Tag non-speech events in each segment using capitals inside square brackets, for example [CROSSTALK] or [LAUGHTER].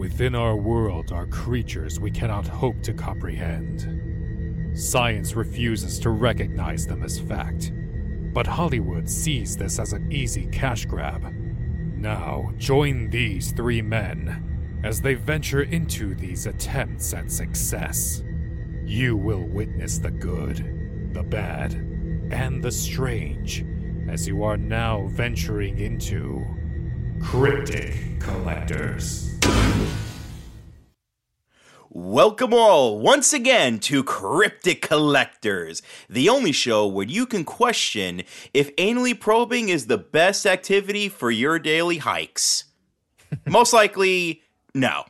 Within our world are creatures we cannot hope to comprehend. Science refuses to recognize them as fact, but Hollywood sees this as an easy cash grab. Now, join these three men as they venture into these attempts at success. You will witness the good, the bad, and the strange as you are now venturing into Cryptic Collectors. Welcome all once again to Cryptic Collectors, the only show where you can question if anally probing is the best activity for your daily hikes. [LAUGHS] Most likely, no.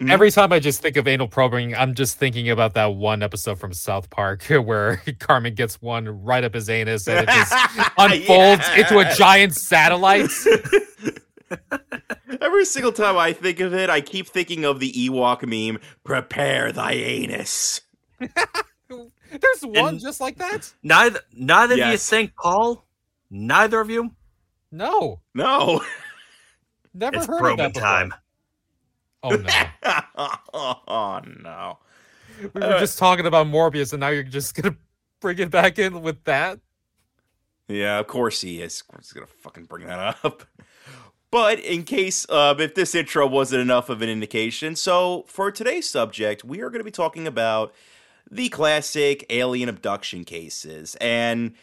Mm-hmm. Every time I just think of anal probing, I'm just thinking about that one episode from South Park [LAUGHS] where [LAUGHS] Cartman gets one right up his anus and it just [LAUGHS] unfolds Yeah. into a giant satellite. Every single time I think of it, I keep thinking of the Ewok meme prepare thy anus. There's one And- just like that? Neither neither of you Yes. think Paul? Neither of you? No. No. Never it's heard of probing that before. time. Oh no. [LAUGHS] oh, no. We were Uh, just talking about Morbius and now you're just gonna bring it back in with that? Yeah, of course he is. Of course he's gonna fucking bring that up. [LAUGHS] But in case um, if this intro wasn't enough of an indication, so for today's subject, we are going to be talking about the classic alien abduction cases, and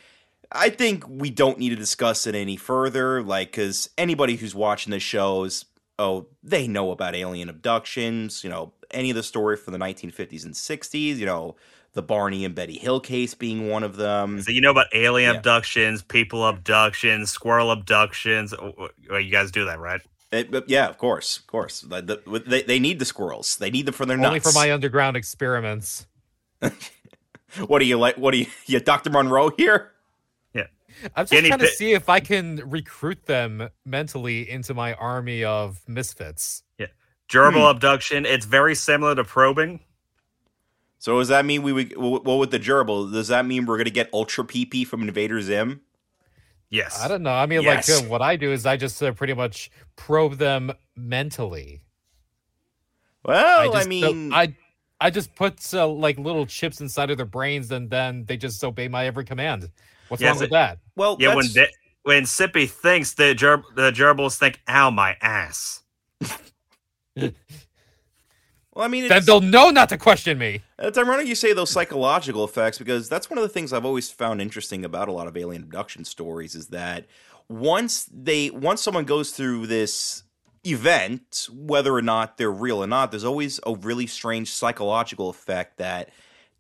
I think we don't need to discuss it any further. Like, because anybody who's watching the shows, oh, they know about alien abductions. You know, any of the story from the 1950s and 60s. You know, the Barney and Betty Hill case being one of them. So you know about alien Yeah. abductions, people abductions, squirrel abductions. Oh, You guys do that, right? It, but yeah, of course, of course. The- the- they, they need the squirrels. They need them for their Only nuts. for my underground experiments. [LAUGHS] what are you like? What are you, [LAUGHS] you Dr. Monroe here? I'm just Guinea trying to see if I can recruit them mentally into my army of misfits. Yeah. Gerbil Hmm. abduction. It's very similar to probing. So does that mean we would? Well, with the gerbil, does that mean we're gonna get Ultra Peepi from Invader Zim? Yes. I don't know. I mean, Yes. like uh, what I do is I just uh, pretty much probe them mentally. Well, I, just, uh, mean, I I just put uh, like little chips inside of their brains, and then they just obey my every command. What's Yes, wrong with it- that? well, Yeah, when they, when Sippy thinks the ger- the gerbils think, "Ow, my ass." [LAUGHS] well, I mean, Then they'll know not to question me. it's ironic you say those psychological effects because that's one of the things I've always found interesting about a lot of alien abduction stories is that once they once someone goes through this event, whether or not they're real or not, there's always a really strange psychological effect that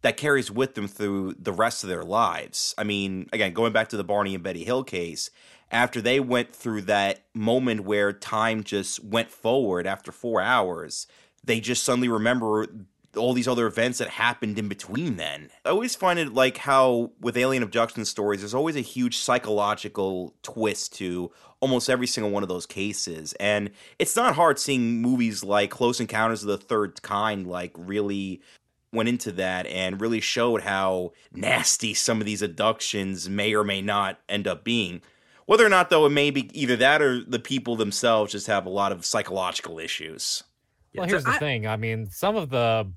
that carries with them through the rest of their lives. I mean, again, going back to the Barney and Betty Hill case, after they went through that moment where time just went forward after four hours, they just suddenly remember all these other events that happened in between then. I always find it like how with alien abduction stories, there's always a huge psychological twist to almost every single one of those cases. And it's not hard seeing movies like Close Encounters of the Third Kind like really went into that and really showed how nasty some of these abductions may or may not end up being. Whether or not, though, it may be either that or the people themselves just have a lot of psychological issues. Well, here's the I- thing. I mean, some of the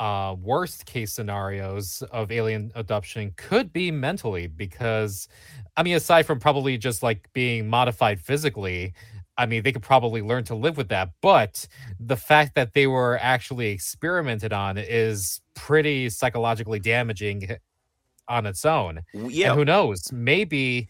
uh, worst case scenarios of alien adoption could be mentally because, I mean, aside from probably just like being modified physically, I mean, they could probably learn to live with that. But the fact that they were actually experimented on is pretty psychologically damaging on its own. Yeah, And who knows? Maybe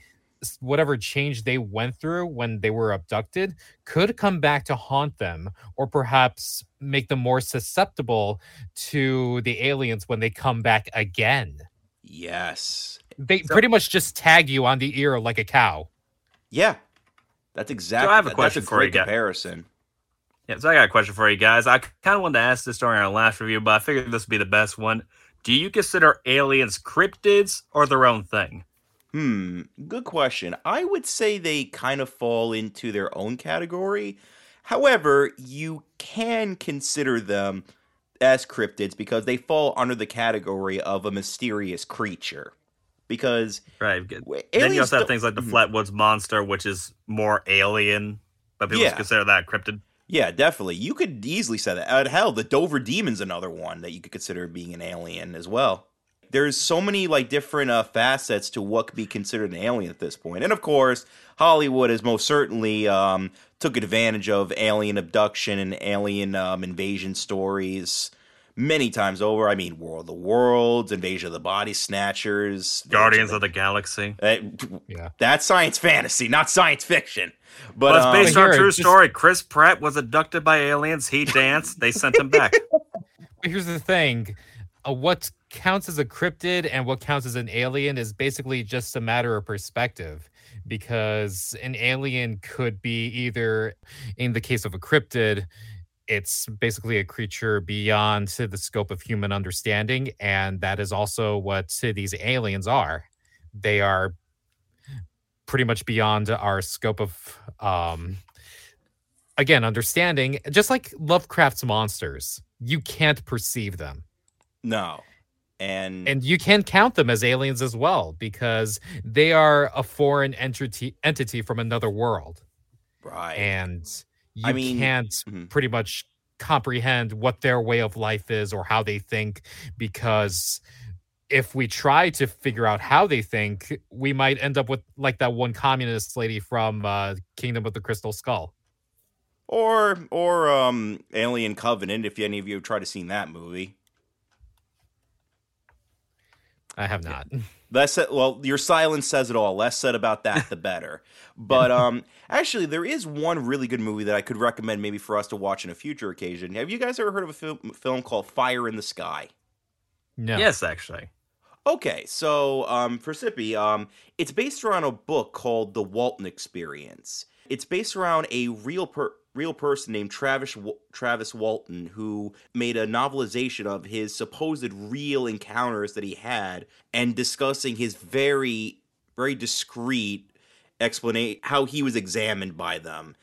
whatever change they went through when they were abducted could come back to haunt them, or perhaps make them more susceptible to the aliens when they come back again. yes. They So- pretty much just tag you on the ear like a cow. Yeah, that's exactly. I have a that- question that's a for great you, guy- comparison. Yeah, so I got a question for you guys. I kind of wanted to ask this during our last review, but I figured this would be the best one. Do you consider aliens cryptids or their own thing? Hmm, good question. I would say they kind of fall into their own category. However, you can consider them as cryptids because they fall under the category of a mysterious creature. Because Right. Then you also have things like the Mhm. Flatwoods Monster, which is more alien but people Yeah. consider that cryptid. Yeah, definitely. You could easily say that. Uh, hell, the Dover Demon's another one that you could consider being an alien as well. There's so many like different uh, facets to what could be considered an alien at this point, and of course, Hollywood has most certainly um, took advantage of alien abduction and alien um, invasion stories many times over. I mean, World of the Worlds, Invasion of the Body Snatchers, Guardians of the Galaxy. Uh, Yeah. that's science fantasy, not science fiction. But Well, it's um, based But on a true just- story. Chris Pratt was abducted by aliens. He danced. they sent him back. [LAUGHS] Here's the thing uh, what counts as a cryptid and what counts as an alien is basically just a matter of perspective because an alien could be either in the case of a cryptid it's basically a creature beyond the scope of human understanding and that is also what these aliens are. They are pretty much beyond our scope of um again understanding just like lovecraft's monsters. You can't perceive them no, and and you can count them as aliens as well because they are a foreign entity entity from another world right. and you I mean- can't Mhm. pretty much comprehend what their way of life is or how they think because if we try to figure out how they think we might end up with like that one communist lady from uh, kingdom of the crystal skull or or um Alien Covenant if any of you have tried to seen that movie. I have not [LAUGHS] Less said, well, your silence says it all. Less said about that, the better. [LAUGHS] But um, actually, there is one really good movie that I could recommend, maybe for us to watch on a future occasion. Have you guys ever heard of a film, film called Fire in the Sky? no Yes, actually. Okay, so um, for Sippy, um, it's based around a book called The Walton Experience. It's based around a real per- real person named Travis Travis Walton who made a novelization of his supposed real encounters that he had and discussing his very very discreet explanation how he was examined by them.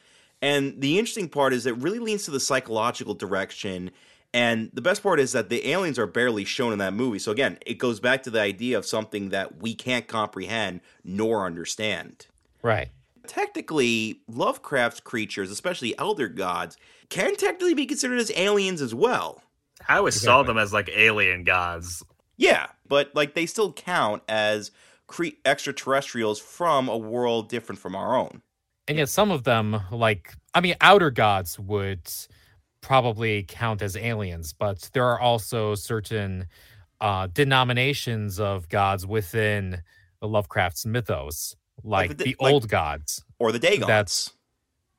And the interesting part is it really leans to the psychological direction and the best part is that the aliens are barely shown in that movie. So again, it goes back to the idea of something that we can't comprehend nor understand. right Technically, Lovecraft's creatures, especially elder gods, can technically be considered as aliens as well. I always saw them as like alien gods. Yeah, but like they still count as cre- extraterrestrials from a world different from our own. And yet some of them, like I mean, outer gods would probably count as aliens, but there are also certain uh denominations of gods within Lovecraft's mythos, like the the, di- like- old gods. Or the Dagons. That's-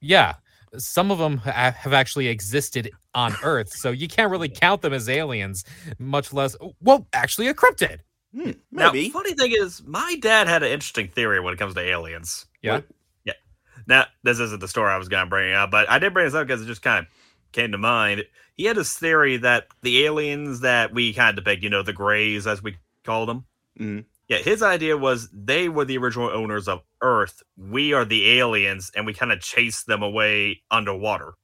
Yeah. Some of them ha- have actually existed on Earth, so you can't really [LAUGHS] count them as aliens, much less, well, actually a cryptid. Hmm, Now, maybe. funny thing is, my dad had an interesting theory when it comes to aliens. Yeah. What- Now, this isn't the story I was going to bring up, but I did bring this up because it just kind of came to mind. He had this theory that the aliens that we kind of depict, you know, the Greys, as we call them, Mhm. Yeah, his idea was they were the original owners of Earth. We are the aliens, and we kind of chase them away underwater.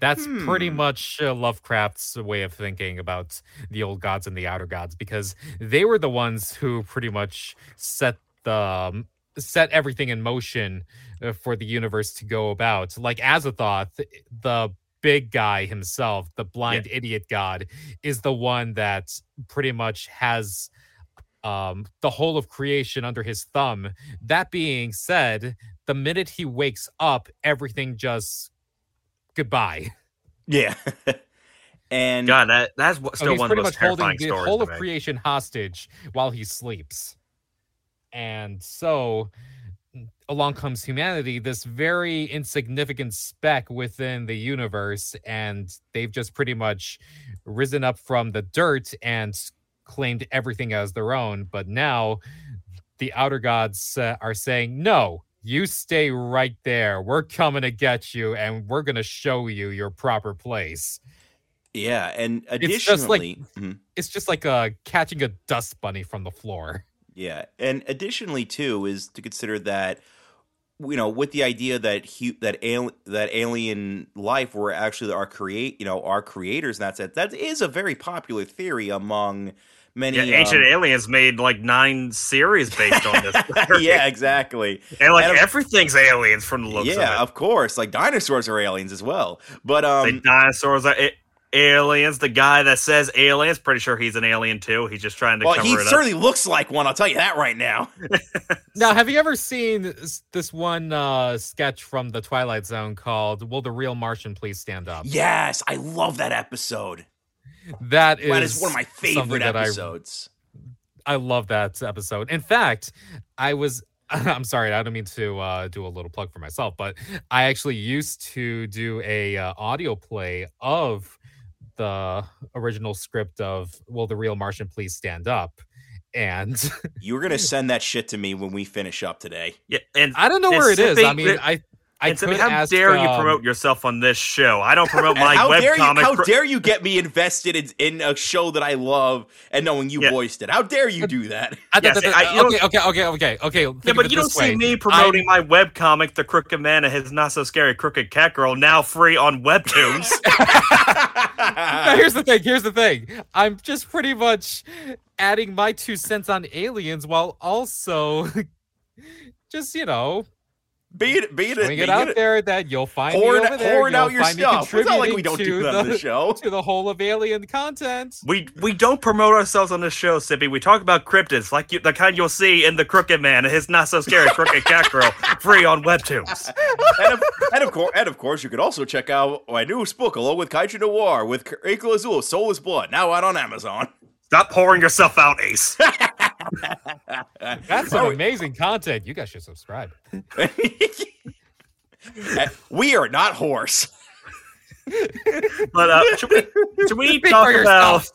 That's pretty Hmm. much uh, Lovecraft's way of thinking about the old gods and the outer gods because they were the ones who pretty much set the um, set everything in motion uh, for the universe to go about. Like Azathoth, the big guy himself, the blind idiot god, is the one that pretty much has um the whole of creation under his thumb. That being said, the minute he wakes up, everything just goodbye. Yeah. [LAUGHS] and God, that that's what, So still he's one of the pretty most much holding terrifying the whole of me. creation hostage while he sleeps. And so along comes humanity, this very insignificant speck within the universe, and they've just pretty much risen up from the dirt and s- claimed everything as their own. But now the outer gods uh, are saying, no, you stay right there. We're coming to get you, and we're going to show you your proper place. yeah, and It's just like- additionally, Mhm. It's just like uh, catching a dust bunny from the floor. Yeah, and additionally too is to consider that you know with the idea that hu- that al- that alien life were actually our create you know our creators and that's it that is a very popular theory among many Yeah, Ancient um, Aliens made like nine series based on this. story. [LAUGHS] yeah, exactly. and like and of- everything's aliens from the looks yeah, of of course. Like dinosaurs are aliens as well. But um, the dinosaurs are a- aliens. The guy that says aliens, pretty sure he's an alien too. He's just trying to well, cover he it up. certainly looks like one. I'll tell you that right now. [LAUGHS] Now, have you ever seen this, this one uh, sketch from the Twilight Zone called "Will the Real Martian Please Stand Up"? Yes, I love that episode. That is That is one of my favorite that I episodes. I love that episode. In fact, I was [LAUGHS] I'm sorry, I don't mean to uh, do a little plug for myself, but I actually used to do a uh, audio play of the original script of "Will the Real Martian Please Stand Up?" And you're gonna [LAUGHS] send that shit to me when we finish up today. yeah, and I don't know where it is. I mean, I I and so how ask, dare you um, promote yourself on this show? I don't promote [LAUGHS] my how dare you? webcomic. How pro- dare you get me invested in, in a show that I love and knowing you Yeah. voiced it? How dare you do that? I- Yes, I- I- you okay, okay, okay, okay, okay. yeah, think of but you don't this see me promoting my webcomic, The Crooked Man and His Not So Scary Crooked Cat Girl, now free on [LAUGHS] Webtoons. Now, here's the thing. Here's the thing. I'm just pretty much adding my two cents on aliens while also [LAUGHS] just you know Be it, be it, putting be it out it, there that you'll find pouring, me over there. pouring out your stuff. It's not like we don't do to that on the, the show. [LAUGHS] to the whole of alien content. we we don't promote ourselves on this show, Sippy. We talk about cryptids, like you, the kind you'll see in The Crooked Man and His Not So Scary Crooked Cat Girl, [LAUGHS] free on Webtoons. and, of, and of course, and of course, you could also check out my newest book, along with Kaiju Noir, with Rico Azul, Soulless Blood, now out on Amazon. Stop pouring yourself out, Ace. [LAUGHS] That's some amazing content. You guys should subscribe. [LAUGHS] we are not horse. [LAUGHS] But uh, should we, should we talk about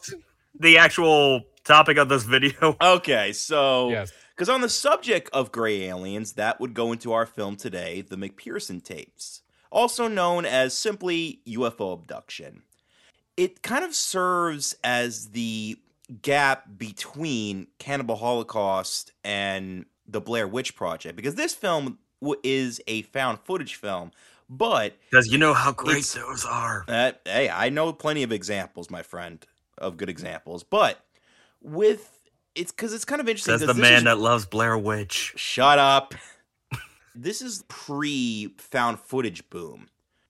the actual topic of this video? [LAUGHS] Okay, so Yes. Because on the subject of gray aliens, that would go into our film today, the McPherson tapes, also known as simply UFO abduction. It kind of serves as the gap between Cannibal Holocaust and the Blair Witch Project, because this film is a found footage film, but Because you know how great those are. uh, hey, I know plenty of examples, my friend, of good examples, but with it's because it's kind of interesting. Says the man is- that loves Blair Witch. Shut up. [LAUGHS] this is pre found footage boom.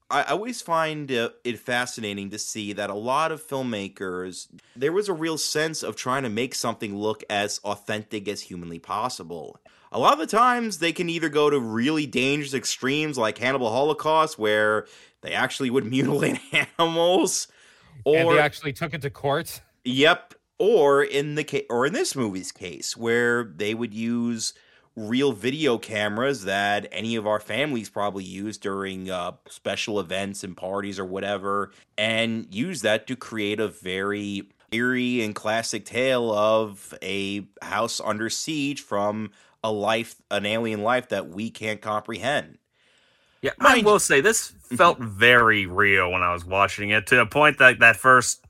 I always find it fascinating to see that a lot of filmmakers, there was a real sense of trying to make something look as authentic as humanly possible. A lot of the times, they can either go to really dangerous extremes like Cannibal Holocaust, where they actually would [LAUGHS] mutilate animals, and or they actually took it to court. Yep. Or in the case, or in this movie's case, where they would use real video cameras that any of our families probably use during uh, special events and parties or whatever, and use that to create a very eerie and classic tale of a house under siege from a life, an alien life that we can't comprehend. Yeah, I will say this felt [LAUGHS] very real when I was watching it to a point that that first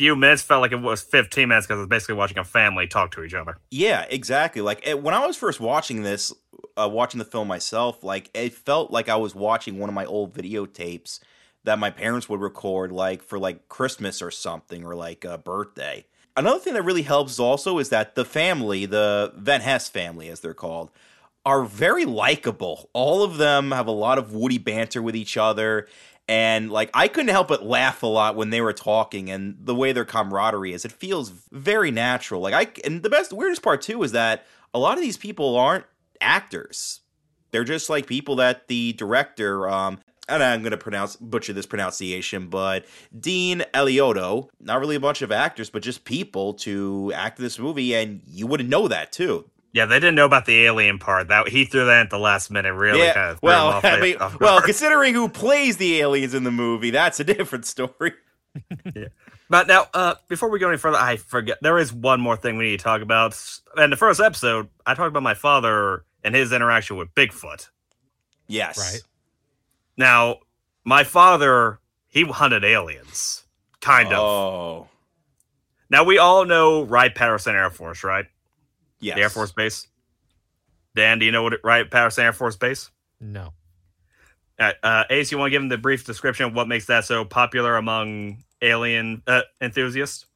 few minutes felt like it was 15 minutes because I was basically watching a family talk to each other. Yeah, exactly. Like eh, when I was first watching this, uh, watching the film myself, like it felt like I was watching one of my old videotapes that my parents would record, like for like Christmas or something, or like a birthday. Another thing that really helps also is that the family, the Van Heese family, as they're called, are very likable. All of them have a lot of woody banter with each other. And like I couldn't help but laugh a lot when they were talking and the way their camaraderie is. It feels very natural. Like I and the best weirdest part too is that a lot of these people aren't actors. They're just like people that the director um and I'm going to pronounce butcher this pronunciation, but Dean Alioto, not really a bunch of actors, but just people to act in this movie, and you wouldn't know that too. Yeah, they didn't know about the alien part. That he threw that at the last minute. Really, yeah, kind of well, I mean, well, considering who plays the aliens in the movie, that's a different story. [LAUGHS] yeah. But now, uh, before we go any further, I forget there is one more thing we need to talk about. In the first episode, I talked about my father and his interaction with Bigfoot. Yes, Right. Now, my father, he hunted aliens, kind of. Oh, Now we all know Wright Patterson Air Force, right? Yes, The Air Force Base. Dan, do you know what it, Wright Patterson Air Force Base? No. Uh, uh, Ace, you want to give him the brief description of what makes that so popular among alien uh, enthusiasts?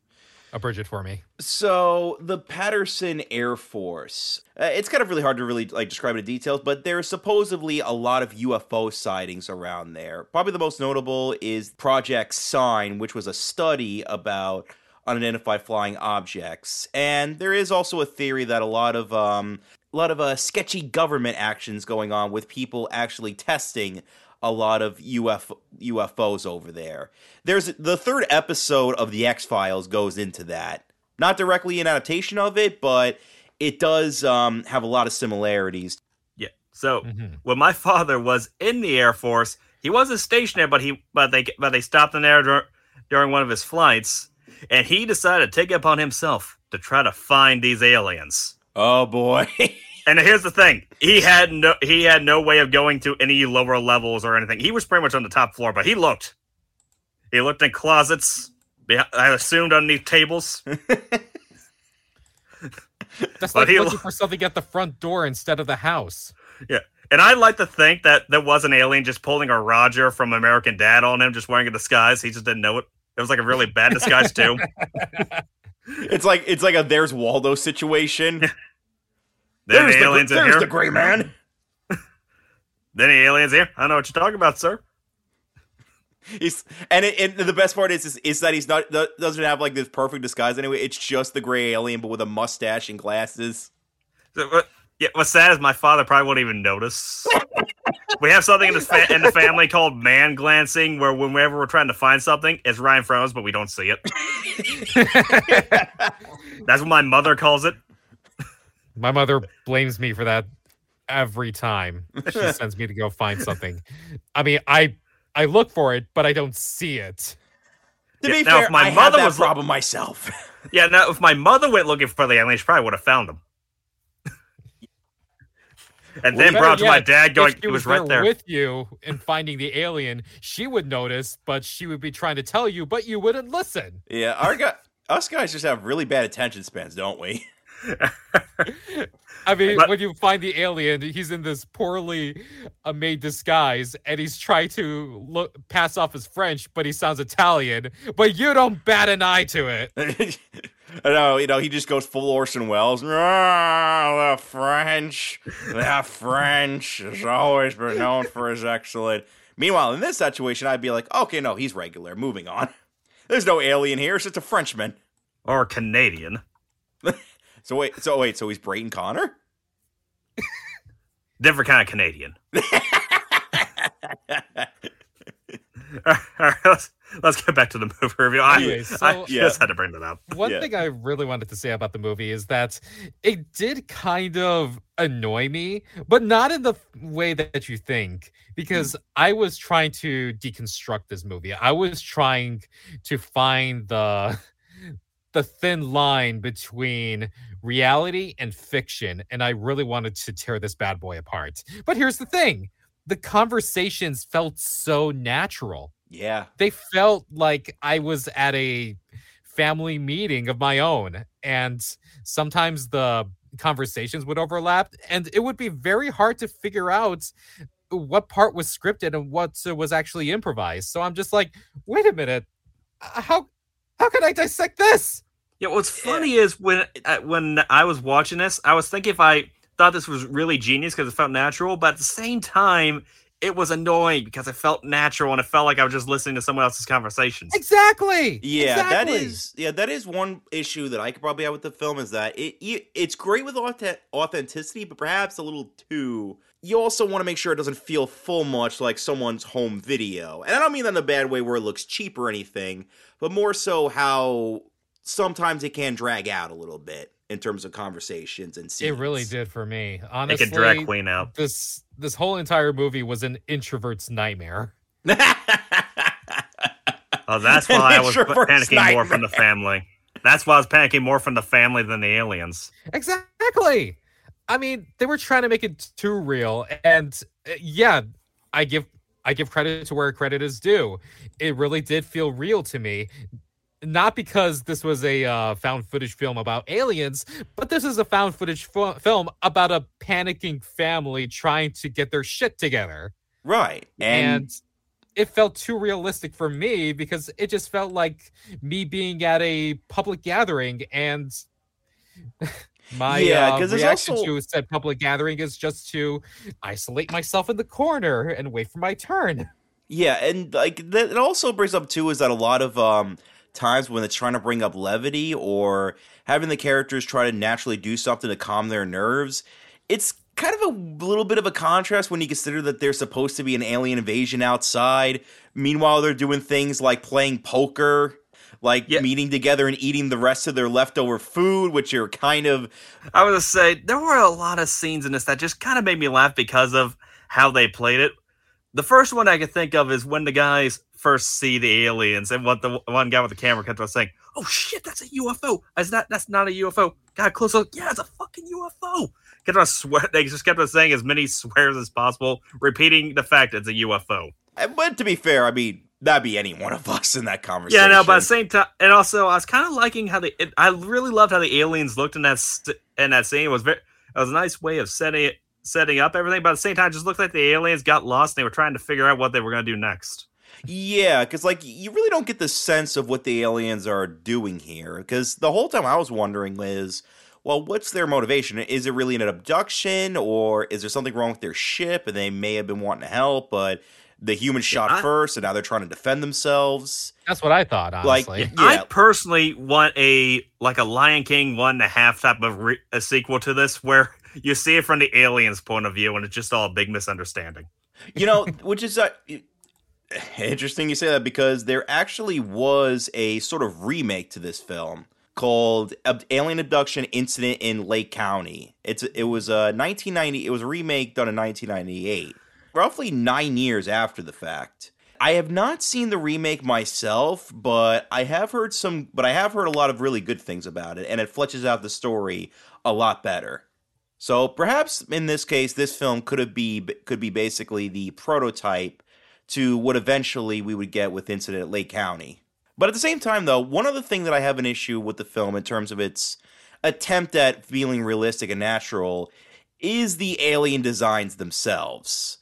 abridge it for me. So the Patterson Air Force. Uh, it's kind of really hard to really like describe it in details, but there's supposedly a lot of UFO sightings around there. Probably the most notable is Project Sign, which was a study about unidentified flying objects. And there is also a theory that a lot of um, a lot of uh, sketchy government actions going on with people actually testing a lot of UF- UFOs over there. There's the third episode of the X Files goes into that. Not directly an adaptation of it, but it does um, have a lot of similarities. Yeah. So Mhm. when my [LAUGHS] father was in the Air Force, he wasn't stationed there, but he but they but they stopped him there dur- during one of his flights, and he decided to take it upon himself to try to find these aliens. Oh boy. [LAUGHS] And here's the thing: he had no he had no way of going to any lower levels or anything. He was pretty much on the top floor, but he looked. He looked in closets. I assumed underneath tables. [LAUGHS] That's But like he- looking for something at the front door instead of the house. Yeah. And I like to think that there was an alien just pulling a Roger from American Dad on him, just wearing a disguise. He just didn't know it. It was like a really bad disguise too. [LAUGHS] it's like it's like a there's Waldo situation. [LAUGHS] Then there's the the, aliens in there's here. the gray man. [LAUGHS] Then the aliens here. I don't know what you're talking about, sir. He's and, it, and the best part is, is is that he's not doesn't have like this perfect disguise anyway. It's just the gray alien, but with a mustache and glasses. So, what- yeah, what's sad is my father probably won't even notice. [LAUGHS] we have something in the fa- in the family called man glancing, where whenever we're trying to find something, it's right in front of us, but we don't see it. [LAUGHS] That's what my mother calls it. My mother blames me for that every time she [LAUGHS] sends me to go find something. I mean, I I look for it, but I don't see it. To Yeah, be now, fair, if my I had mother that was lo- problem myself. Yeah, now if my mother went looking for the alien, she probably would have found them. And then Better brought to my dad, going, if she "It was right there." with you and finding the alien. She would notice, but she would be trying to tell you, but you wouldn't listen. yeah, our guy, us guys just have really bad attention spans, don't we? [LAUGHS] I mean, But- when you find the alien, he's in this poorly uh, made disguise, and he's trying to look pass off as French, but he sounds Italian. But you don't bat an eye to it. [LAUGHS] I know, you know, he just goes full Orson Welles. Ah, the French, the French has always been known for his excellent. Meanwhile, in this situation, I'd be like, okay, no, he's regular. Moving on. There's no alien here. It's just a Frenchman. or a Canadian. [LAUGHS] So wait, so wait, so he's Brayton Connor? [LAUGHS] Different kind of Canadian. All right, let's, [LAUGHS] let's get back to the movie review. I, Anyway, I so- just had to bring that up. One Yeah. thing I really wanted to say about the movie is that it did kind of annoy me, but not in the way that you think. Because I was trying to deconstruct this movie. I was trying to find the the thin line between reality and fiction, and I really wanted to tear this bad boy apart. But here's the thing: the conversations felt so natural Yeah. they felt like I was at a family meeting of my own. And sometimes the conversations would overlap, and it would be very hard to figure out what part was scripted and what uh, was actually improvised. So I'm just like, wait a minute, uh, how how can I dissect this? Yeah, what's funny is when uh, when I was watching this, I was thinking if I thought this was really genius because it felt natural, but at the same time, it was annoying because it felt natural and it felt like I was just listening to someone else's conversations. Exactly. Yeah, that exactly. is yeah, that is one issue that I could probably have with the film is that it, it it's great with auth- authenticity, but perhaps a little too. You also want to make sure it doesn't feel full much like someone's home video, and I don't mean that in a bad way where it looks cheap or anything, but more so how sometimes it can drag out a little bit in terms of conversations and scenes. It really did for me. Make Honestly, a drag queen out. this this whole entire movie was an introvert's nightmare. [LAUGHS] Oh, that's why I was introvert's panicking more from the family. That's why I was panicking more from the family than the aliens. Exactly. I mean, they were trying to make it too real, and uh, yeah, I give I give credit to where credit is due. It really did feel real to me. Not because this was a uh, found footage film about aliens, but this is a found footage fo- film about a panicking family trying to get their shit together. right, and, And, it felt too realistic for me because it just felt like me being at a public gathering and [LAUGHS] my Yeah, uh, reaction also- to said public gathering is just to isolate myself in the corner and wait for my turn. Yeah, and like that it also brings up too is that a lot of um times when it's trying to bring up levity or having the characters try to naturally do something to calm their nerves, it's kind of a little bit of a contrast when you consider that there's supposed to be an alien invasion outside. Meanwhile, they're doing things like playing poker, like Yeah. meeting together and eating the rest of their leftover food, which are kind of I was gonna say there were a lot of scenes in this that just kind of made me laugh because of how they played it. The first one I could think of is when the guys first see the aliens and what the one guy with the camera kept on saying, "Oh shit, that's a UFO." Is that that's not a UFO? Got close up. Yeah, it's a fucking UFO. Kept on swear. [LAUGHS] They just kept on saying as many swears as possible, repeating the fact it's a UFO. but to be fair, I mean, that'd be any one of us in that conversation. Yeah, no, but at the same time, and also I was kind of liking how they. It, I really loved how the aliens looked in that st- in that scene. It was very. It was a nice way of setting it, setting up everything. But at the same time, it just looked like the aliens got lost and they were trying to figure out what they were going to do next. Yeah, because like you really don't get the sense of what the aliens are doing here. Because the whole time I was wondering is, well, what's their motivation? Is it really an abduction, or is there something wrong with their ship and they may have been wanting to help, but the humans shot I- first and now they're trying to defend themselves? That's what I thought, Like, honestly. Yeah. I personally want a like a Lion King one and a half type of re- a sequel to this, where you see it from the aliens' point of view, and it's just all a big misunderstanding. You know, which is uh, interesting you say that because there actually was a sort of remake to this film called Alien Abduction Incident in Lake County. It's it was uh, a 1990 it was a remake done in 1998, roughly 9 years after the fact. I have not seen the remake myself, but I have heard some but I have heard a lot of really good things about it and it fleshes out the story a lot better. So perhaps in this case, this film could be could be basically the prototype to what eventually we would get with Incident at Lake County. But at the same time, though, one other thing that I have an issue with the film in terms of its attempt at feeling realistic and natural is the alien designs themselves.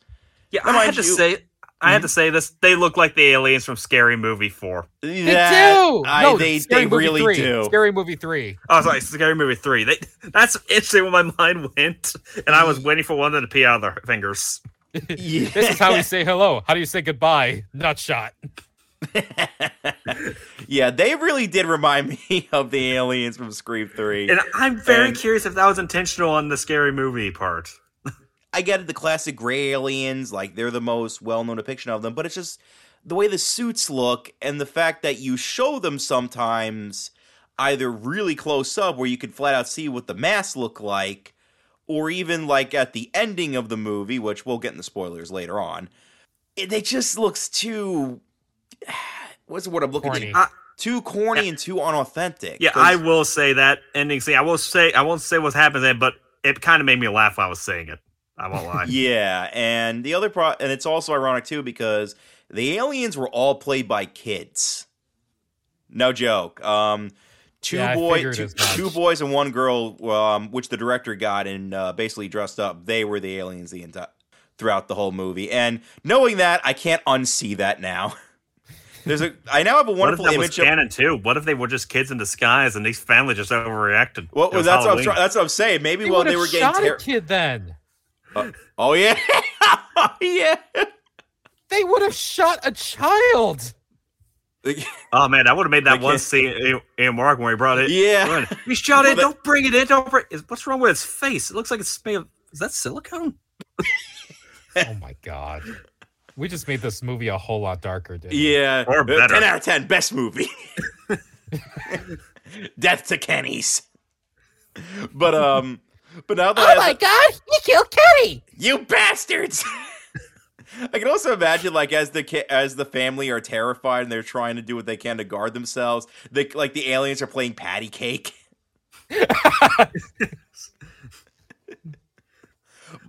Yeah, Now, I mind had to you- say, I had to mm-hmm. say this. They look like the aliens from Scary Movie Four. They That- do. I- no, they Scary they Movie really 3. do. Scary Movie Three. Oh, sorry, Scary Movie Three. They, that's interesting where my mind went, and I was mm. waiting for one of them to pee out of their fingers. Yeah. This is how we say hello. How do you say goodbye? Nut shot. [LAUGHS] yeah, they really did remind me of the aliens from Scream 3. And I'm very And- curious if that was intentional on the Scary Movie part. I get it, the classic gray aliens, like they're the most well known depiction of them, but it's just the way the suits look and the fact that you show them sometimes either really close up where you can flat out see what the masks look like, or even like at the ending of the movie, which we'll get in the spoilers later on. It, it just looks too. [SIGHS] What's the word I'm looking Corny. for? I- Too corny and too unauthentic. Yeah, I will say that ending scene. I will say I won't say what happens it, but it kind of made me laugh while I was saying it. I won't lie. [LAUGHS] Yeah, and the other pro, and it's also ironic too because the aliens were all played by kids. No joke. Um, two Yeah, I boys, two, two boys and one girl, um, which the director got and uh, basically dressed up. They were the aliens the entire throughout the whole movie. And knowing that, I can't unsee that now. [LAUGHS] There's a. I now have a What if wonderful that was image of. too? What if they were just kids in disguise and these family just overreacted? Well, It was that's what, I'm Halloween. that's what I'm saying. Maybe They while would they have were getting shot ter- a kid then. Oh yeah, [LAUGHS] oh yeah. They would have shot a child. [LAUGHS] Oh man, I would have made that one scene in, in Mark where he brought it. Yeah. in. He shot it. that- Don't bring it in. Don't bring. It. what's wrong with his face? It looks like it's made of. Is that silicone? [LAUGHS] Oh my god. We just made this movie a whole lot darker, dude. Yeah. Or Uh, better. 10 out of 10. Best movie. [LAUGHS] Death to Kenny's. But, um, but now that I- Oh my god, you killed Kenny! you bastards! I can also imagine, like, as the ki- as the family are terrified and they're trying to do what they can to guard themselves, they like the aliens are playing patty cake. But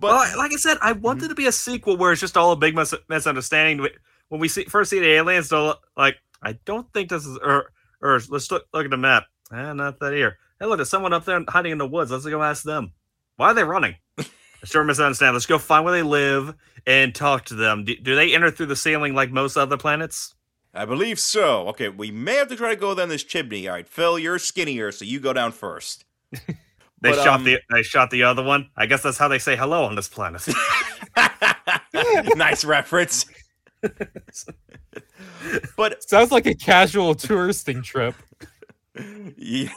[LAUGHS] well, like I said, I wanted to be a sequel where it's just all a big mis- misunderstanding. When we see first see the aliens, like, I don't think this is or or let's look look at the map. Ah, not that here. Hey, look, there's someone up there hiding in the woods. Let's go ask them. Why are they running? Sure, misunderstand. Let's go find where they live and talk to them. Do, do they enter through the ceiling like most other planets? I believe so. Okay, we may have to try to go down this chimney. All right, Phil, you're skinnier, so you go down first. [LAUGHS] They But, shot um, the they shot the other one. I guess that's how they say hello on this planet. [LAUGHS] [LAUGHS] nice reference. but Sounds like a casual touristing trip. yeah,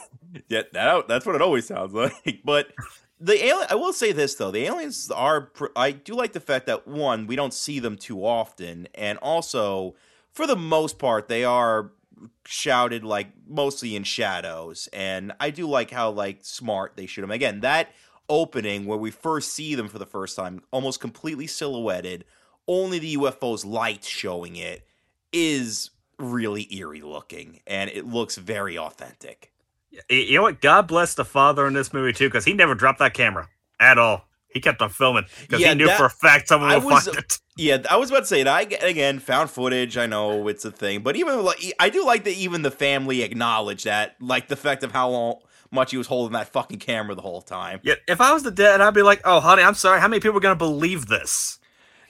yeah that, that's what it always sounds like. But the alien, I will say this though, the aliens are. I do like the fact that one, we don't see them too often, and also, for the most part, they are shouted like mostly in shadows. And I do like how like smart they shoot them. Again, that opening where we first see them for the first time, almost completely silhouetted, only the UFO's light showing it, is really eerie looking, and it looks very authentic. Y- you know what? God bless the father in this movie too, because he never dropped that camera at all. He kept on filming because Yeah, he knew that- for a fact someone I would was- find it. Yeah, I was about to say that. I again found footage. I know it's a thing, but even like I do like that even the family acknowledged that, like the fact of how long, much he was holding that fucking camera the whole time. Yeah, if I was the dad, I'd be like, "Oh, honey, I'm sorry. How many people are gonna believe this?"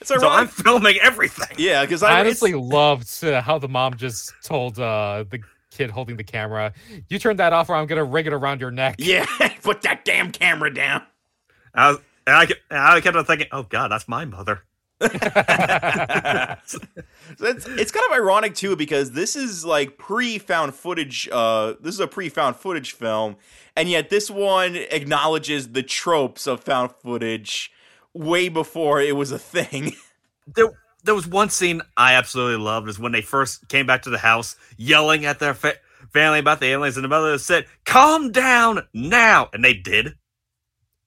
It's So I'm filming everything. yeah, because I I honestly loved uh, how the mom just told uh, the kid holding the camera, "You turn that off, or I'm gonna wring it around your neck." yeah, [LAUGHS] put that damn camera down. I, was, and I, I kept on thinking, "Oh God, that's my mother." [LAUGHS] So it's, it's kind of ironic too because this is like pre-found footage. Uh, this is a pre-found footage film, and yet this one acknowledges the tropes of found footage way before it was a thing. [LAUGHS] There, there was one scene I absolutely loved is when they first came back to the house, yelling at their fa- family about the aliens, and the mother said, "Calm down now," and they did.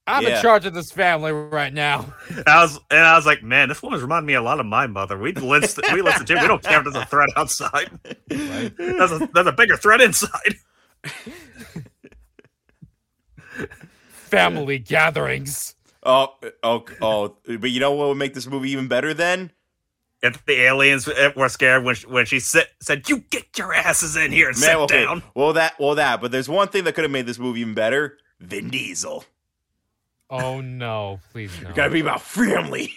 I'm Yeah. in charge of this family right now. [LAUGHS] I was, and I was like, "Man, this woman's reminding me a lot of my mother." We listen, we listen to. We don't care if there's a threat outside. There's a, there's a bigger threat inside. Family gatherings. Oh, oh, oh! But you know what would make this movie even better? Then If the aliens eh, were scared when she, when she said, said, "You get your asses in here and Man, sit okay, down." Well, that, well, that. But there's one thing that could have made this movie even better: Vin Diesel. Oh no, please no. It's gotta be about family.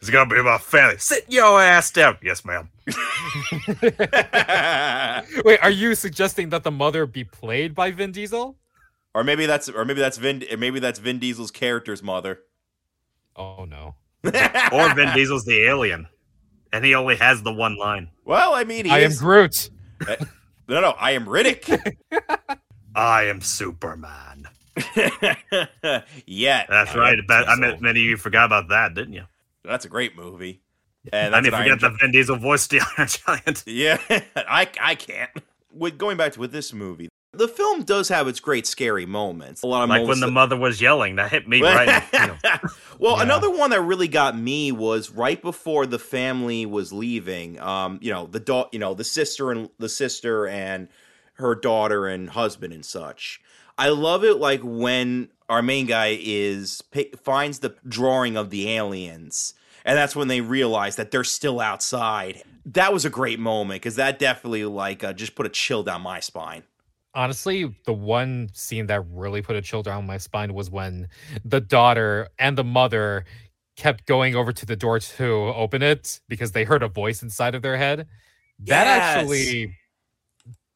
It's gonna be about family. Sit your ass down. Yes, ma'am. [LAUGHS] [LAUGHS] Wait, are you suggesting that the mother be played by Vin Diesel? or maybe that's, or maybe that's Vin, maybe that's Vin Diesel's character's mother. Oh no. [LAUGHS] Or Vin Diesel's the alien, and he only has the one line. Well, I mean, he I am is. Groot. Eh, no, no, I am Riddick. [LAUGHS] I am Superman. [LAUGHS] yeah, That's I right. am But I Diesel. mean, many of you forgot about that, didn't you? That's a great movie. [LAUGHS] And I that's mean, forget Iron the Vin Diesel voice the Iron Giant. Yeah, I I can't. With going back to with this movie, the film does have its great scary moments. A lot of Like when the that- mother was yelling, that hit me [LAUGHS] right. in the feel. well, Yeah. another one that really got me was right before the family was leaving. Um, you know, the da- you know, the sister and the sister and her daughter and husband and such. I love it like when our main guy is finds the drawing of the aliens and that's when they realize that they're still outside. That was a great moment cuz that definitely like uh, just put a chill down my spine. Honestly, the one scene that really put a chill down my spine was when the daughter and the mother kept going over to the door to open it because they heard a voice inside of their head. That Yes. actually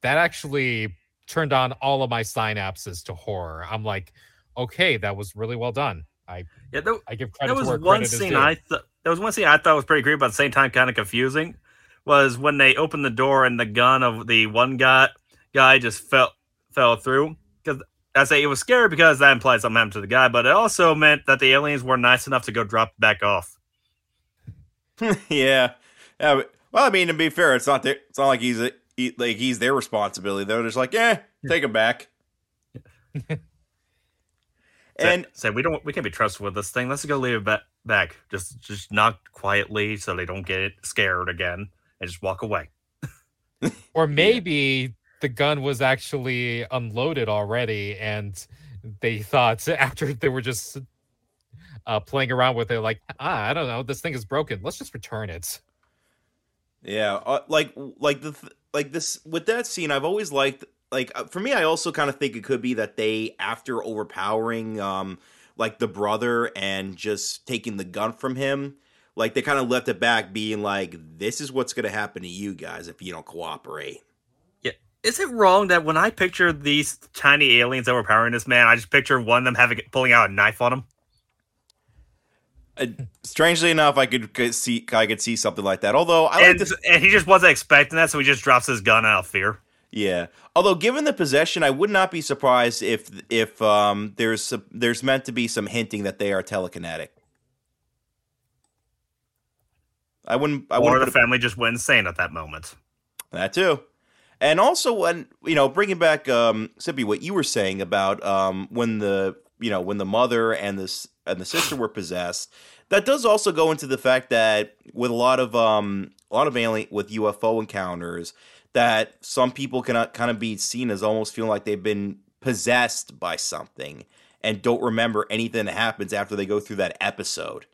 that actually turned on all of my synapses to horror. I'm like, okay, that was really well done. I Yeah, there, I give credit there was to one scene. I thought there was one scene I thought was pretty creepy, but at the same time kind of confusing. Was when they opened the door and the gun of the one guy guy just fell fell through. Because I say it was scary because that implied something happened to the guy, but it also meant that the aliens were nice enough to go drop back off. [LAUGHS] yeah. yeah but- well, I mean, to be fair, it's not their, it's not like he's a, he, like he's their responsibility. They're just like, eh, yeah, take him back. [LAUGHS] and say we don't we can't be trusted with this thing. Let's go leave it ba- back. Just just knock quietly so they don't get scared again and just walk away. [LAUGHS] Or maybe the gun was actually unloaded already and they thought [LAUGHS] after they were just uh, playing around with it, like, ah, I don't know, this thing is broken. Let's just return it. yeah, uh, like like the th- like this with that scene, I've always liked like uh, for me, I also kind of think it could be that they after overpowering um like the brother and just taking the gun from him. Like they kind of left it back, being like, "This is what's going to happen to you guys if you don't cooperate." Is it wrong that when I picture these tiny aliens overpowering this man, I just picture one of them having pulling out a knife on him? Uh, strangely enough, I could, could see I could see something like that. Although I like And, this, and he just wasn't expecting that, so he just drops his gun out of fear. yeah. Although given the possession, I would not be surprised if if um there's some, there's meant to be some hinting that they are telekinetic. I wouldn't. I or wouldn't the family just went insane at that moment. That too. And also when you know, bringing back um Sippy, what you were saying about um when the you know, when the mother and this and the sister were possessed, that does also go into the fact that with a lot of um a lot of alien with UFO encounters, that some people can kind of be seen as almost feeling like they've been possessed by something and don't remember anything that happens after they go through that episode.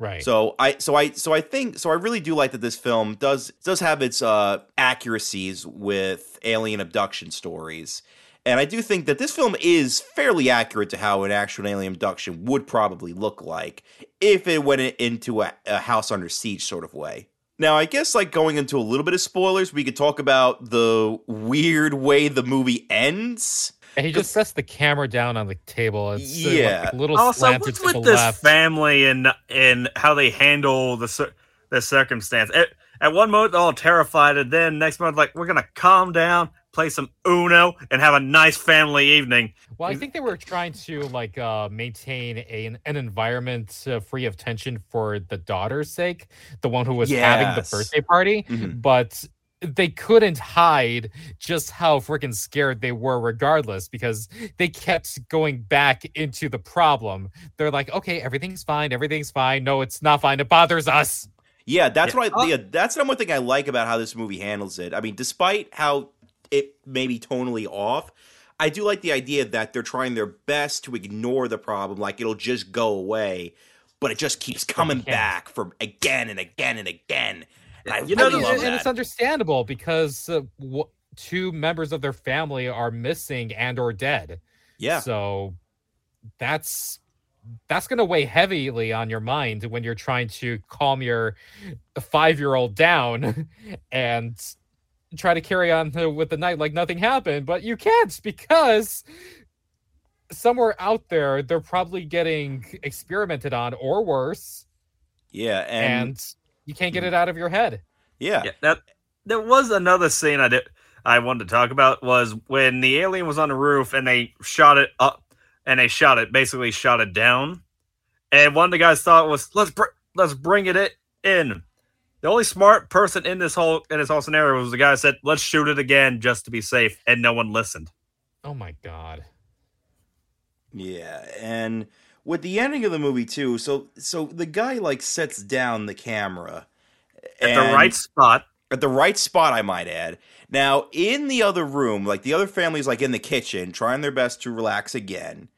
Right. So I so I so I think so I really do like that this film does does have its uh accuracies with alien abduction stories. And I do think that this film is fairly accurate to how an actual alien abduction would probably look like if it went into a, a house under siege sort of way. Now, I guess like going into a little bit of spoilers, we could talk about the weird way the movie ends. And he just sets the camera down on the table. It's like, Yeah. a little Also, what's to with the this left. family and and how they handle the the circumstance? At, at one moment, they're all terrified, and then next moment, like we're gonna calm down, play some Uno, and have a nice family evening. Well, I think they were trying to like uh, maintain a, an environment uh, free of tension for the daughter's sake, the one who was having the birthday party. Mhm. But they couldn't hide just how freaking scared they were, regardless, because they kept going back into the problem. They're like, "Okay, everything's fine. Everything's fine. No, it's not fine. It bothers us." Yeah, that's Yeah. what I. Oh. Yeah, that's the one thing I like about how this movie handles it. I mean, despite how it may be tonally off, I do like the idea that they're trying their best to ignore the problem, like it'll just go away, but it just keeps coming back from again and again and again. And I You know, I mean, and, and it's understandable because uh, w- two members of their family are missing and or dead. Yeah, So that's that's going to weigh heavily on your mind when you're trying to calm your 5-year-old down [LAUGHS] and try to carry on with the night like nothing happened, but you can't because somewhere out there they're probably getting experimented on or worse. Yeah, and, and you can't get hmm. it out of your head. yeah, Yeah, that there was another scene I did I wanted to talk about was when the alien was on the roof and they shot it up and they shot it basically shot it down, and one of the guys thought was let's br- let's bring it i- in. The only smart person in this whole in this whole scenario was the guy who said let's shoot it again just to be safe, and no one listened. Oh my god. Yeah, and with the ending of the movie too, so so the guy like sets down the camera At the right spot, at the right spot, I might add. Now, in the other room, like the other family's like in the kitchen, trying their best to relax again.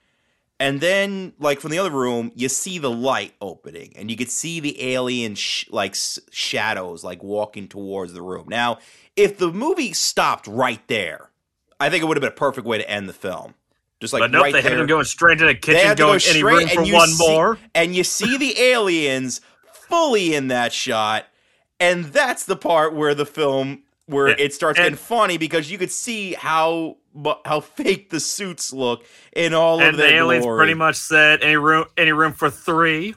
And then, like from the other room, you see the light opening, and you could see the alien sh- like s- shadows like walking towards the room. Now, if the movie stopped right there, I think it would have been a perfect way to end the film. Just like but nope, right they there, had him going straight to the kitchen, to go going any room for one see- more. and you see the aliens fully in that shot, and that's the part where the film where Yeah, it starts and- getting funny because you could see how how fake the suits look in all And of the aliens glory. pretty much said any room any room for three.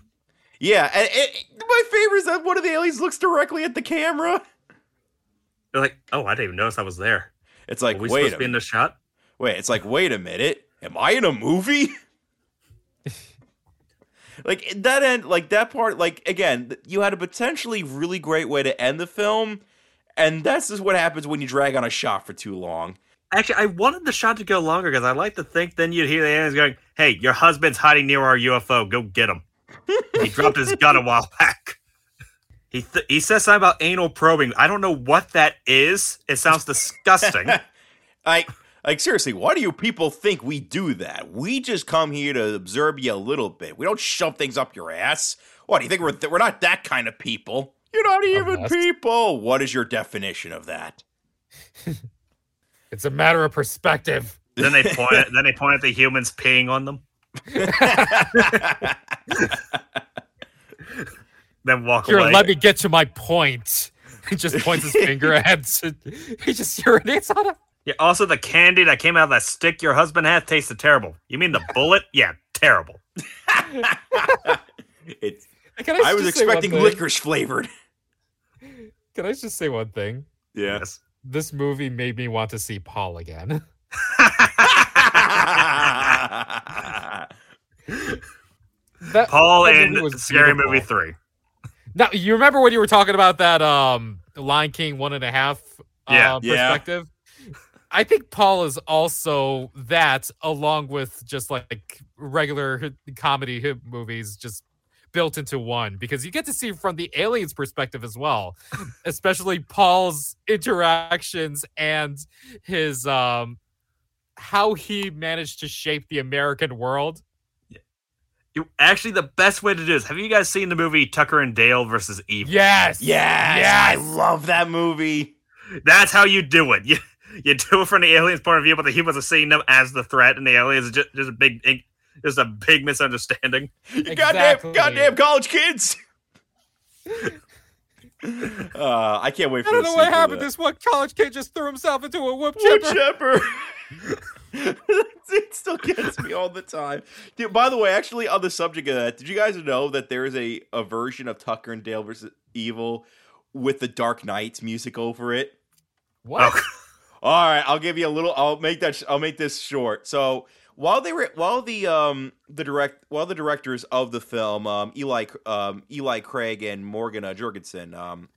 Yeah, and it, my favorite is that one of the aliens looks directly at the camera. They're like, oh, I didn't even notice I was there. It's like, Are we wait, supposed a, to be in the shot? wait. It's like, wait a minute. Am I in a movie? [LAUGHS] like that end, like that part. Like again, you had a potentially really great way to end the film, and that's just what happens when you drag on a shot for too long. Actually, I wanted the shot to go longer because I like to think then you'd hear the aliens going, "Hey, your husband's hiding near our UFO. Go get him." [LAUGHS] he dropped his gun a while back. He th- he says something about anal probing. I don't know what that is. It sounds disgusting. [LAUGHS] Like, like seriously, why do you people think we do that? We just come here to observe you a little bit. We don't shove things up your ass. What do you think we're? Th- we're not that kind of people. You're not even Unless- people. What is your definition of that? [LAUGHS] It's a matter of perspective. then they [LAUGHS] point. At, then they point at the humans peeing on them. [LAUGHS] then walk Here, away. let me get to my point. He just points his finger at he just urinates on him. Yeah, also, the candy that came out of that stick your husband had tasted terrible. You mean the [LAUGHS] bullet? Yeah, terrible. [LAUGHS] it's, Can I was just say one expecting licorice flavored. Can I just say one thing? Yeah. Yes. This movie made me want to see Paul again. [LAUGHS] That Paul that in was Scary beautiful. Movie 3. Now you remember when you were talking about that um Lion King one and a half uh, Yeah. Yeah. perspective? I think Paul is also that, along with just like regular comedy hit movies, just built into one because you get to see from the aliens' perspective as well, especially Paul's interactions and his um how he managed to shape the American world. You, actually, the best way to do this. Have you guys seen the movie Tucker and Dale versus Evil? Yes, Yes, yeah! I love that movie. That's how you do it. [LAUGHS] You you do it from the aliens' point of view, but the humans are seeing them as the threat, and the aliens are just, just a big, just a big misunderstanding. [LAUGHS] You Exactly. goddamn, goddamn college kids. [LAUGHS] uh, I can't wait for I don't the know what sequel to happened. that. This one college kid just threw himself into a whoop Wood chipper. chipper. [LAUGHS] it still gets me all the time. Dude, by the way, actually, on the subject of that, did you guys know that there is a, a version of Tucker and Dale versus Evil with the Dark Knights music over it? What? Oh, All right, I'll give you a little. I'll make that. I'll make this short. So while they were, while the um the direct, while the directors of the film, um Eli um Eli Craig and Morgan uh, Jurgenson, um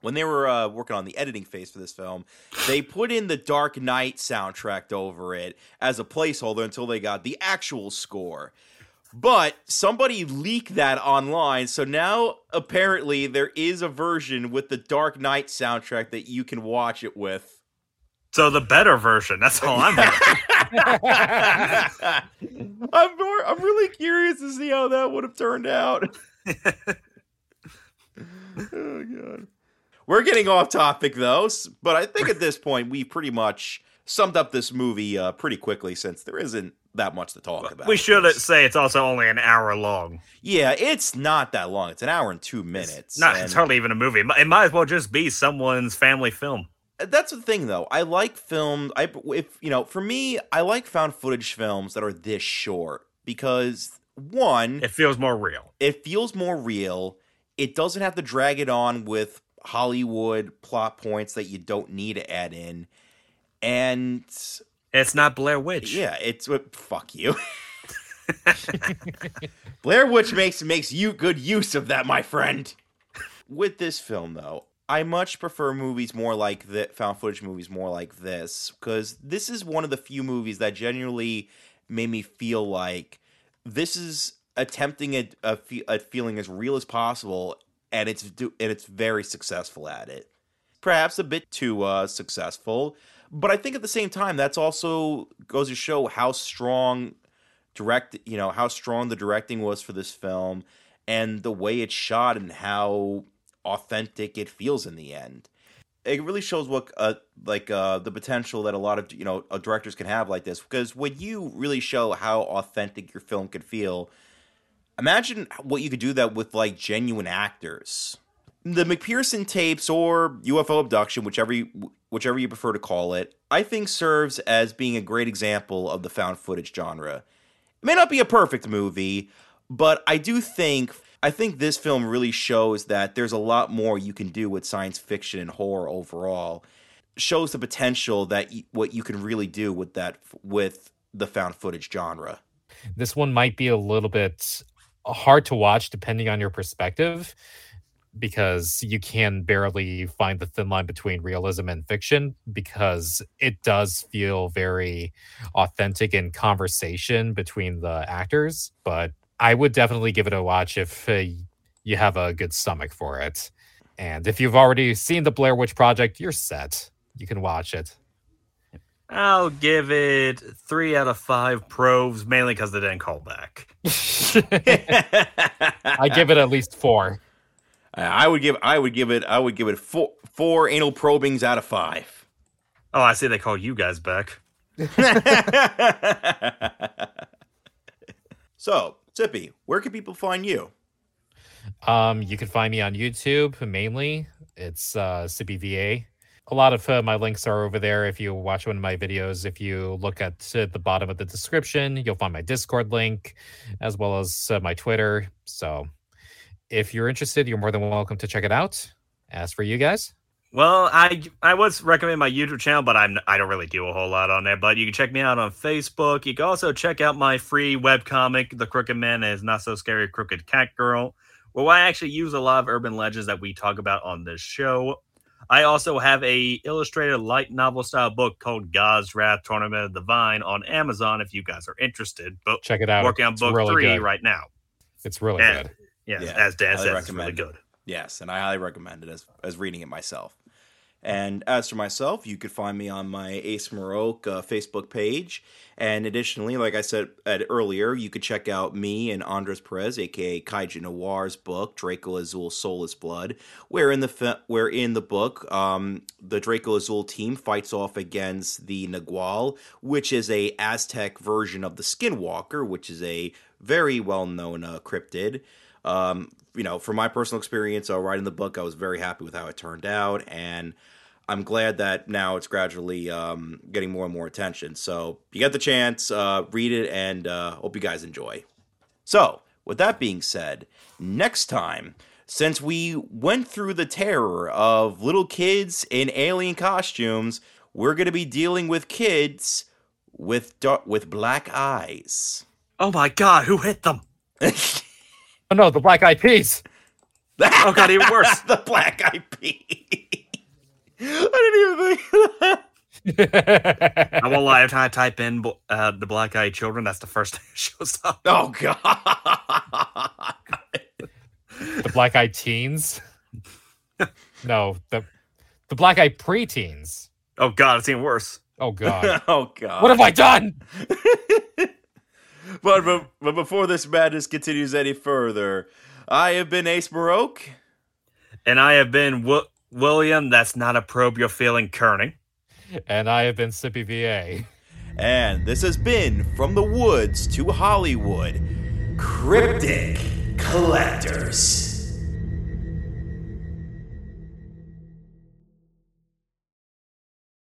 when they were uh, working on the editing phase for this film, they put in the Dark Knight soundtrack over it as a placeholder until they got the actual score. But somebody leaked that online, so now apparently there is a version with the Dark Knight soundtrack that you can watch it with. So the better version. That's all I'm. [LAUGHS] [LAUGHS] I'm more, I'm really curious to see how that would have turned out. [LAUGHS] oh god. We're getting off topic though, but I think at this point we pretty much summed up this movie uh, pretty quickly since there isn't that much to talk about. we should say it's also only an hour long. Yeah, it's not that long. It's an hour and two minutes. Not, and- it's hardly even a movie. It might as well just be someone's family film. That's the thing though. I like film i if you know for me i like found footage films that are this short because one It feels more real. it feels more real. It doesn't have to drag it on with hollywood plot points that you don't need to add in. And It's not Blair Witch. yeah it's uh, fuck you. [LAUGHS] Blair witch makes makes you good use of that my friend. With this film though i much prefer movies more like the found footage movies more like this because this is one of the few movies that genuinely made me feel like this is attempting a, a, a feeling as real as possible and it's do- and it's very successful at it. Perhaps a bit too uh, successful but i think at the same time that's also goes to show how strong direct you know how strong the directing was for this film and the way it's shot and how authentic it feels in the end. It really shows what uh, like uh, the potential that a lot of you know uh, directors can have like this because when you really show how authentic your film could feel imagine what you could do that with like genuine actors. The mcpherson tapes or ufo abduction whichever you, whichever you prefer to call it i think serves as being a great example of the found footage genre. It may not be a perfect movie but i do think i think this film really shows that there's a lot more you can do with science fiction and horror overall. Shows the potential that what you can really do with that with the found footage genre. This one might be a little bit hard to watch depending on your perspective because you can barely find the thin line between realism and fiction because it does feel very authentic in conversation between the actors but i would definitely give it a watch if uh, you have a good stomach for it and if you've already seen the blair witch project you're set you can watch it I'll give it three out of five probes, mainly because they didn't call back. [LAUGHS] i give it at least four I would give I would give it I would give it four four anal probings out of five. Oh, I see they called you guys back. [LAUGHS] So, Sippy, where can people find you? Um, you can find me on YouTube mainly. It's uh, SippyVA. A lot of uh, my links are over there. If you watch one of my videos, if you look at uh, the bottom of the description, you'll find my Discord link as well as uh, my Twitter. So if you're interested, you're more than welcome to check it out. As for you guys, Well, I I would recommend my YouTube channel, but I'm I don't really do a whole lot on there. But you can check me out on Facebook. You can also check out my free webcomic, The Crooked Man is Not So Scary Crooked Cat Girl, where I actually use a lot of urban legends that we talk about on this show. I also have a illustrated light novel style book called God's Wrath Tournament of the Vine on Amazon if you guys are interested. But check it out. working on It's book really three good. right now. It's really Yeah. good. Yes, Yeah, as Dan highly says, it's really recommend. good. Yes, and I highly recommend it as as reading it myself. And as for myself, you could find me on my Ace Marrok uh, Facebook page. And additionally, like I said earlier, you could check out me and Andres Perez, aka Kaiju Noir's book, Draco Azul Soulless Blood, where in the fi- where in the book, um, the Draco Azul team fights off against the Nagual, which is a Aztec version of the Skinwalker, which is a very well known uh, cryptid. Um, you know, from my personal experience uh, writing the book, I was very happy with how it turned out, and I'm glad that now it's gradually um, getting more and more attention. So, you get the chance, uh, read it, and uh, hope you guys enjoy. So, with that being said, next time, since we went through the terror of little kids in alien costumes, we're going to be dealing with kids with dar- with black eyes. Oh my god, who hit them? [LAUGHS] Oh no, the Black Eyed Peas. [LAUGHS] Oh god, even worse. [LAUGHS] the black eyed Peas. [LAUGHS] I didn't even think of that. I won't lie. Every time I type in uh, the black eyed children, that's the first thing that shows up. Oh god. the Black Eyed Teens. no, the the Black Eyed Preteens. Oh god, it's even worse. Oh god, oh god. what have I done? But, but but before this madness continues any further, I have been Ace Marrok. And I have been Wi- William. That's not a probe you're feeling, Kerning. And I have been Sippy VA. And this has been From the Woods to Hollywood Cryptic Collectors.